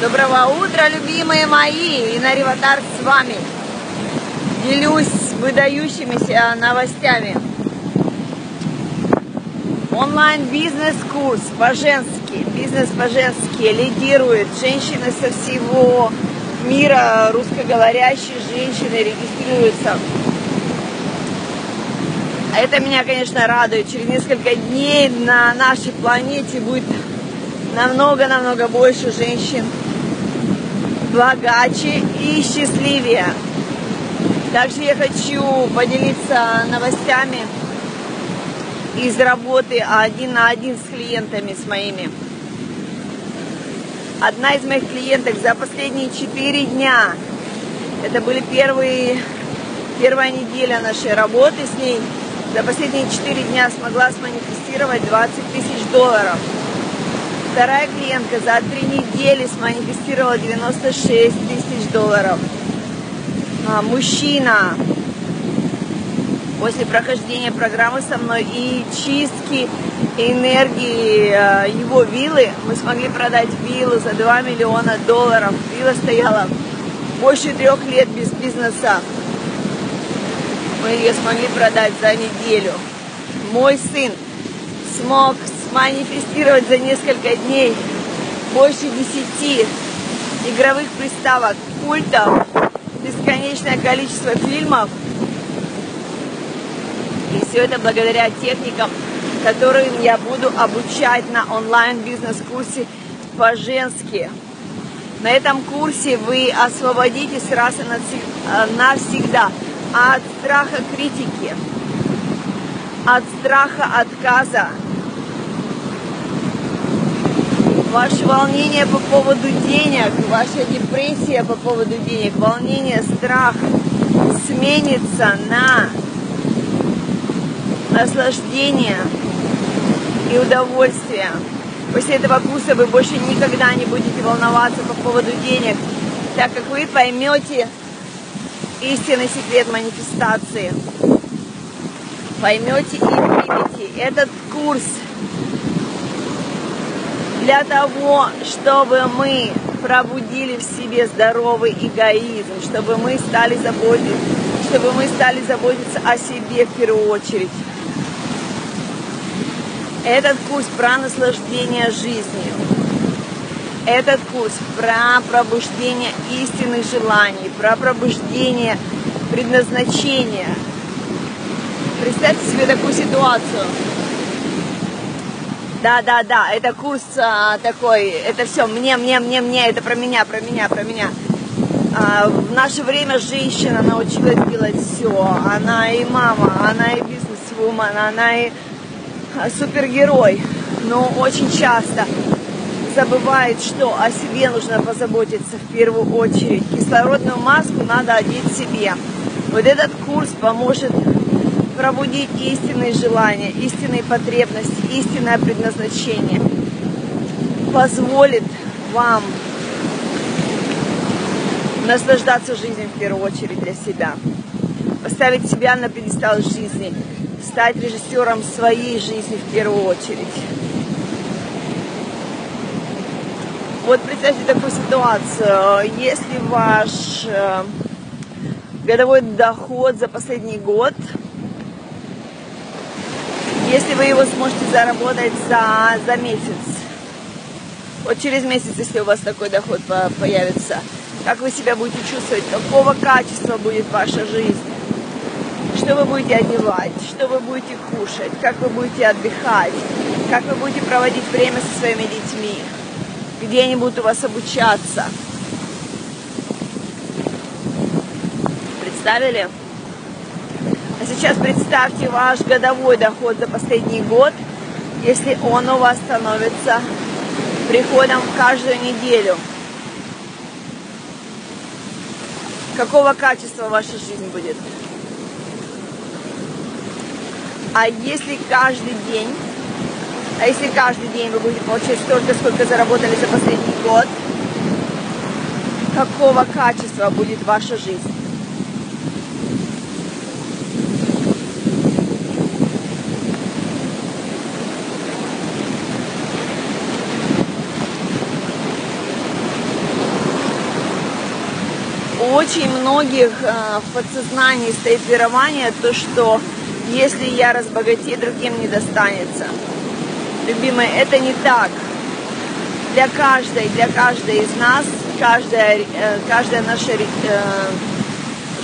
Доброго утра, любимые мои! Инна Риватар с вами. Делюсь выдающимися новостями. Онлайн-бизнес-курс по-женски, бизнес по-женски лидирует женщины со всего мира, русскоговорящие женщины регистрируются. А это меня, конечно, радует. Через несколько дней на нашей планете будет намного-намного больше женщин богаче и счастливее. Также я хочу поделиться новостями из работы один на один с клиентами, с моими. Одна из моих клиенток за последние четыре дня, это были первые, первая неделя нашей работы с ней, за последние четыре дня смогла сманифестировать 20 тысяч долларов. Вторая клиентка за три недели сманифестировала 96 тысяч долларов. А, мужчина после прохождения программы со мной и чистки энергии а, его виллы, мы смогли продать виллу за 2 миллиона долларов. Вилла стояла больше трех лет без бизнеса. Мы ее смогли продать за неделю. Мой сын смог манифестировать за несколько дней больше десяти игровых приставок, пультов, бесконечное количество фильмов. И все это благодаря техникам, которым я буду обучать на онлайн-бизнес-курсе по-женски. На этом курсе вы освободитесь раз и навсегда от страха критики, от страха отказа, ваше волнение по поводу денег, ваша депрессия по поводу денег, волнение, страх сменится на наслаждение и удовольствие. После этого курса вы больше никогда не будете волноваться по поводу денег, так как вы поймете истинный секрет манифестации. Поймете и примете. Этот курс для того, чтобы мы пробудили в себе здоровый эгоизм, чтобы мы стали заботиться, чтобы мы стали заботиться о себе в первую очередь. Этот курс про наслаждение жизнью. Этот курс про пробуждение истинных желаний, про пробуждение предназначения. Представьте себе такую ситуацию да, да, да, это курс а, такой, это все мне, мне, мне, мне, это про меня, про меня, про меня. А, в наше время женщина научилась делать все. Она и мама, она и бизнес-вумен, она и а, супергерой. Но очень часто забывает, что о себе нужно позаботиться в первую очередь. Кислородную маску надо одеть себе. Вот этот курс поможет пробудить истинные желания, истинные потребности, истинное предназначение. Позволит вам наслаждаться жизнью в первую очередь для себя. Поставить себя на пьедестал жизни, стать режиссером своей жизни в первую очередь. Вот представьте такую ситуацию. Если ваш э, годовой доход за последний год – если вы его сможете заработать за, за месяц. Вот через месяц, если у вас такой доход появится, как вы себя будете чувствовать, какого качества будет ваша жизнь, что вы будете одевать, что вы будете кушать, как вы будете отдыхать, как вы будете проводить время со своими детьми, где они будут у вас обучаться. Представили? А сейчас представьте ваш годовой доход за последний год, если он у вас становится приходом каждую неделю. Какого качества ваша жизнь будет? А если каждый день, а если каждый день вы будете получать столько, сколько заработали за последний год, какого качества будет ваша жизнь? Очень многих э, в подсознании стоит верование, то что если я разбогатею, другим не достанется. Любимые, это не так. Для каждой, для каждой из нас, каждое, э, каждое наше э,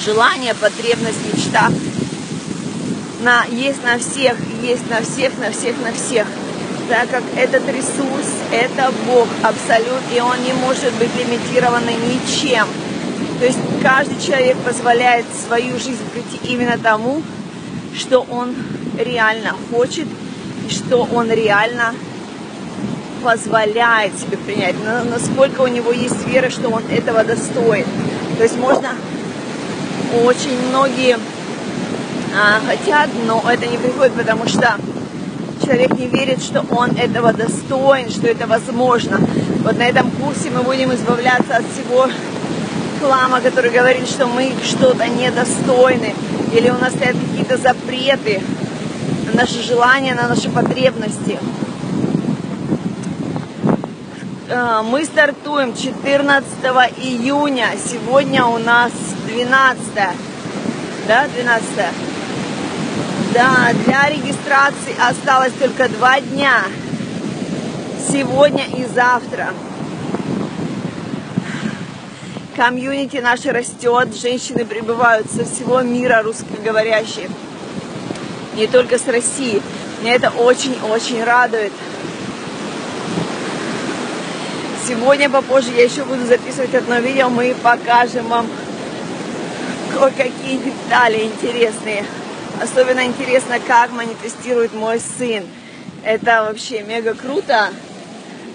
желание, потребность, мечта на, есть на всех, есть на всех, на всех, на всех. Так как этот ресурс, это Бог абсолют, и он не может быть лимитирован ничем. То есть каждый человек позволяет свою жизнь прийти именно тому, что он реально хочет и что он реально позволяет себе принять, насколько у него есть вера, что он этого достоин. То есть можно очень многие а, хотят, но это не приходит, потому что человек не верит, что он этого достоин, что это возможно. Вот на этом курсе мы будем избавляться от всего хлама, который говорит, что мы что-то недостойны, или у нас стоят какие-то запреты на наши желания, на наши потребности. А, мы стартуем 14 июня. Сегодня у нас 12. Да, 12. Да, для регистрации осталось только два дня. Сегодня и завтра. Комьюнити наше растет, женщины прибывают со всего мира русскоговорящие, не только с России. Меня это очень-очень радует. Сегодня попозже я еще буду записывать одно видео, мы покажем вам кое-какие детали интересные. Особенно интересно, как манифестирует мой сын. Это вообще мега круто.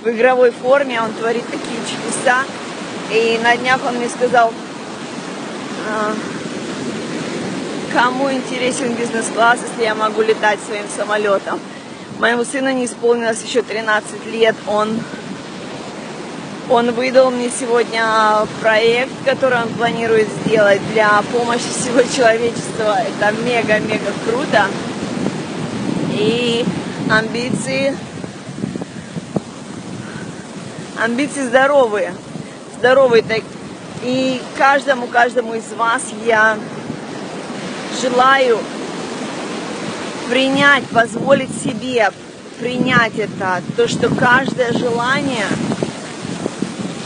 В игровой форме он творит такие чудеса. И на днях он мне сказал, «А, кому интересен бизнес-класс, если я могу летать своим самолетом. Моему сыну не исполнилось еще 13 лет. Он, он выдал мне сегодня проект, который он планирует сделать для помощи всего человечества. Это мега-мега круто. И амбиции, амбиции здоровые здоровый. И каждому, каждому из вас я желаю принять, позволить себе принять это, то, что каждое желание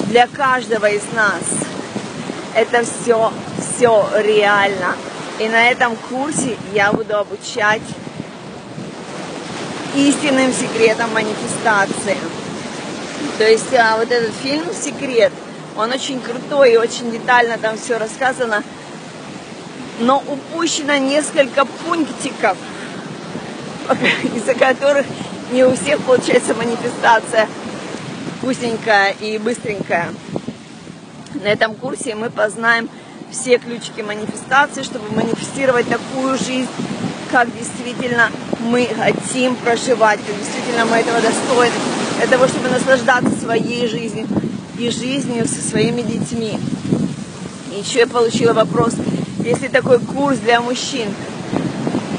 для каждого из нас, это все, все реально. И на этом курсе я буду обучать истинным секретам манифестации. То есть а, вот этот фильм «Секрет», он очень крутой и очень детально там все рассказано. Но упущено несколько пунктиков, из-за которых не у всех получается манифестация вкусненькая и быстренькая. На этом курсе мы познаем все ключики манифестации, чтобы манифестировать такую жизнь, как действительно мы хотим проживать, как действительно мы этого достойны, для того, чтобы наслаждаться своей жизнью, и жизнью со своими детьми. Еще я получила вопрос, если такой курс для мужчин,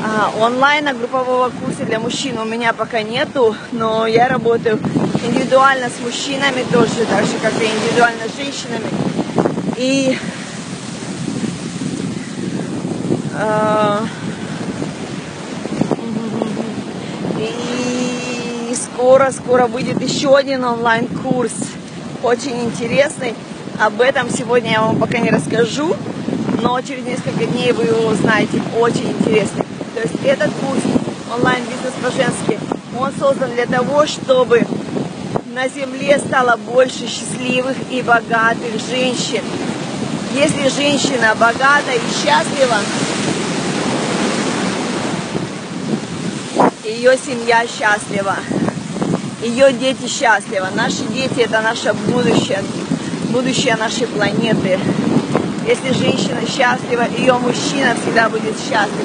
а, онлайна группового курса для мужчин у меня пока нету, но я работаю индивидуально с мужчинами тоже, так же как и индивидуально с женщинами. И э, и скоро, скоро выйдет еще один онлайн-курс очень интересный. Об этом сегодня я вам пока не расскажу, но через несколько дней вы его узнаете. Очень интересный. То есть этот курс онлайн-бизнес по-женски, он создан для того, чтобы на земле стало больше счастливых и богатых женщин. Если женщина богата и счастлива, ее семья счастлива ее дети счастливы. Наши дети это наше будущее, будущее нашей планеты. Если женщина счастлива, ее мужчина всегда будет счастлив.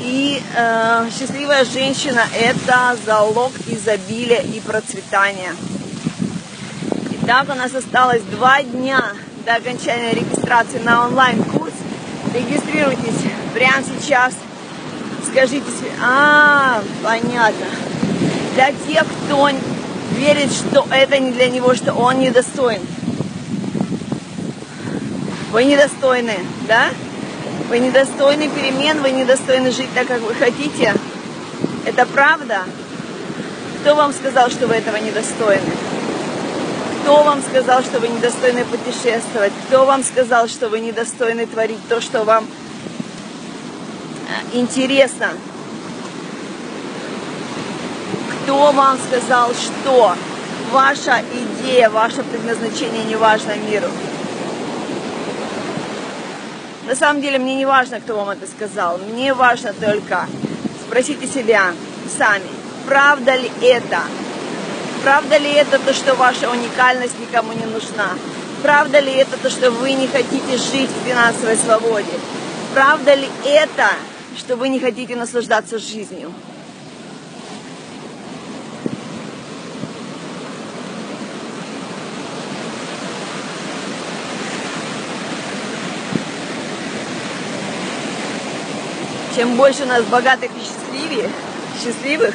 И э, счастливая женщина – это залог изобилия и процветания. Итак, у нас осталось два дня до окончания регистрации на онлайн-курс. Регистрируйтесь прямо сейчас – скажите себе, а, понятно. Для тех, кто верит, что это не для него, что он недостоин. Вы недостойны, да? Вы недостойны перемен, вы недостойны жить так, как вы хотите. Это правда? Кто вам сказал, что вы этого недостойны? Кто вам сказал, что вы недостойны путешествовать? Кто вам сказал, что вы недостойны творить то, что вам интересно? Кто вам сказал, что ваша идея, ваше предназначение не важно миру? На самом деле мне не важно, кто вам это сказал. Мне важно только спросите себя сами, правда ли это? Правда ли это то, что ваша уникальность никому не нужна? Правда ли это то, что вы не хотите жить в финансовой свободе? Правда ли это, что вы не хотите наслаждаться жизнью? Чем больше у нас богатых и счастливее, счастливых,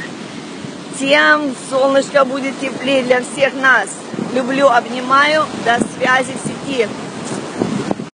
тем солнышко будет теплее для всех нас. Люблю, обнимаю. До связи в сети.